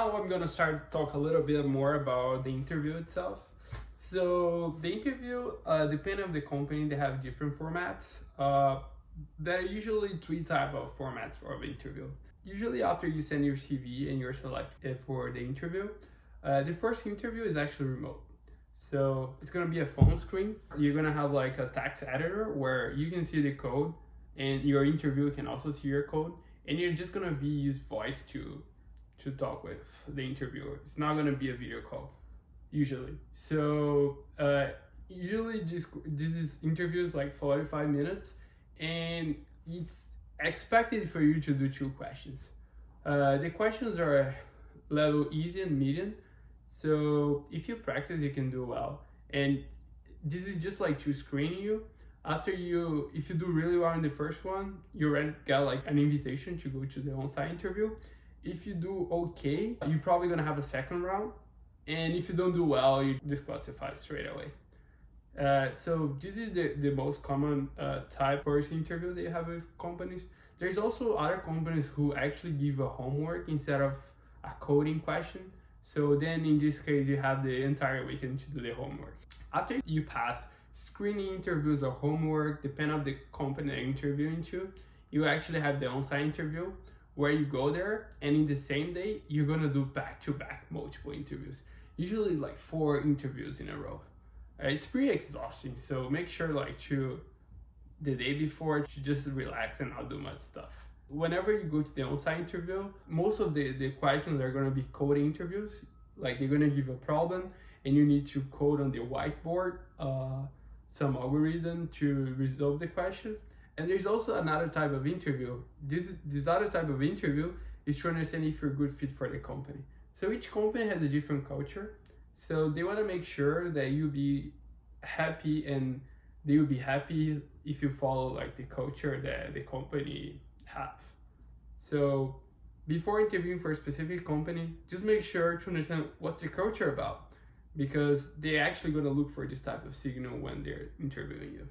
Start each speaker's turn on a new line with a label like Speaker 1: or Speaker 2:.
Speaker 1: now I'm gonna start to talk a little bit more about the interview itself. So the interview, uh, depending on the company, they have different formats. Uh, there are usually three type of formats for the interview. Usually after you send your CV and you're selected for the interview, uh, the first interview is actually remote. So it's gonna be a phone screen. You're gonna have like a text editor where you can see the code and your interviewer can also see your code and you're just gonna be use voice to to talk with the interviewer. It's not gonna be a video call usually. So uh, usually this this is interviews like 45 minutes and it's expected for you to do two questions. Uh, the questions are level easy and medium. So if you practice, you can do well. And this is just like to screen you. After you, if you do really well in the first one, you already got like an invitation to go to the on-site interview. If you do okay, you're probably gonna have a second round. And if you don't do well, you disqualify straight away. Uh, so this is the, the most common uh, type first interview they have with companies. There's also other companies who actually give a homework instead of a coding question. So then in this case, you have the entire weekend to do the homework. After you pass screening interviews or homework, depending on the company you're interviewing to, you actually have the on-site interview where you go there and in the same day, you're gonna do back-to-back multiple interviews. Usually like four interviews in a row. Uh, it's pretty exhausting, so make sure like to the day before to just relax and not do much stuff whenever you go to the on-site interview, most of the, the questions are going to be coding interviews. Like they're going to give a problem and you need to code on the whiteboard uh, some algorithm to resolve the question. And there's also another type of interview. This, this other type of interview is to understand if you're a good fit for the company. So each company has a different culture. So they want to make sure that you be happy and they will be happy if you follow like the culture that the company have. So before interviewing for a specific company, just make sure to understand what's the culture about because they're actually going to look for this type of signal when they're interviewing you.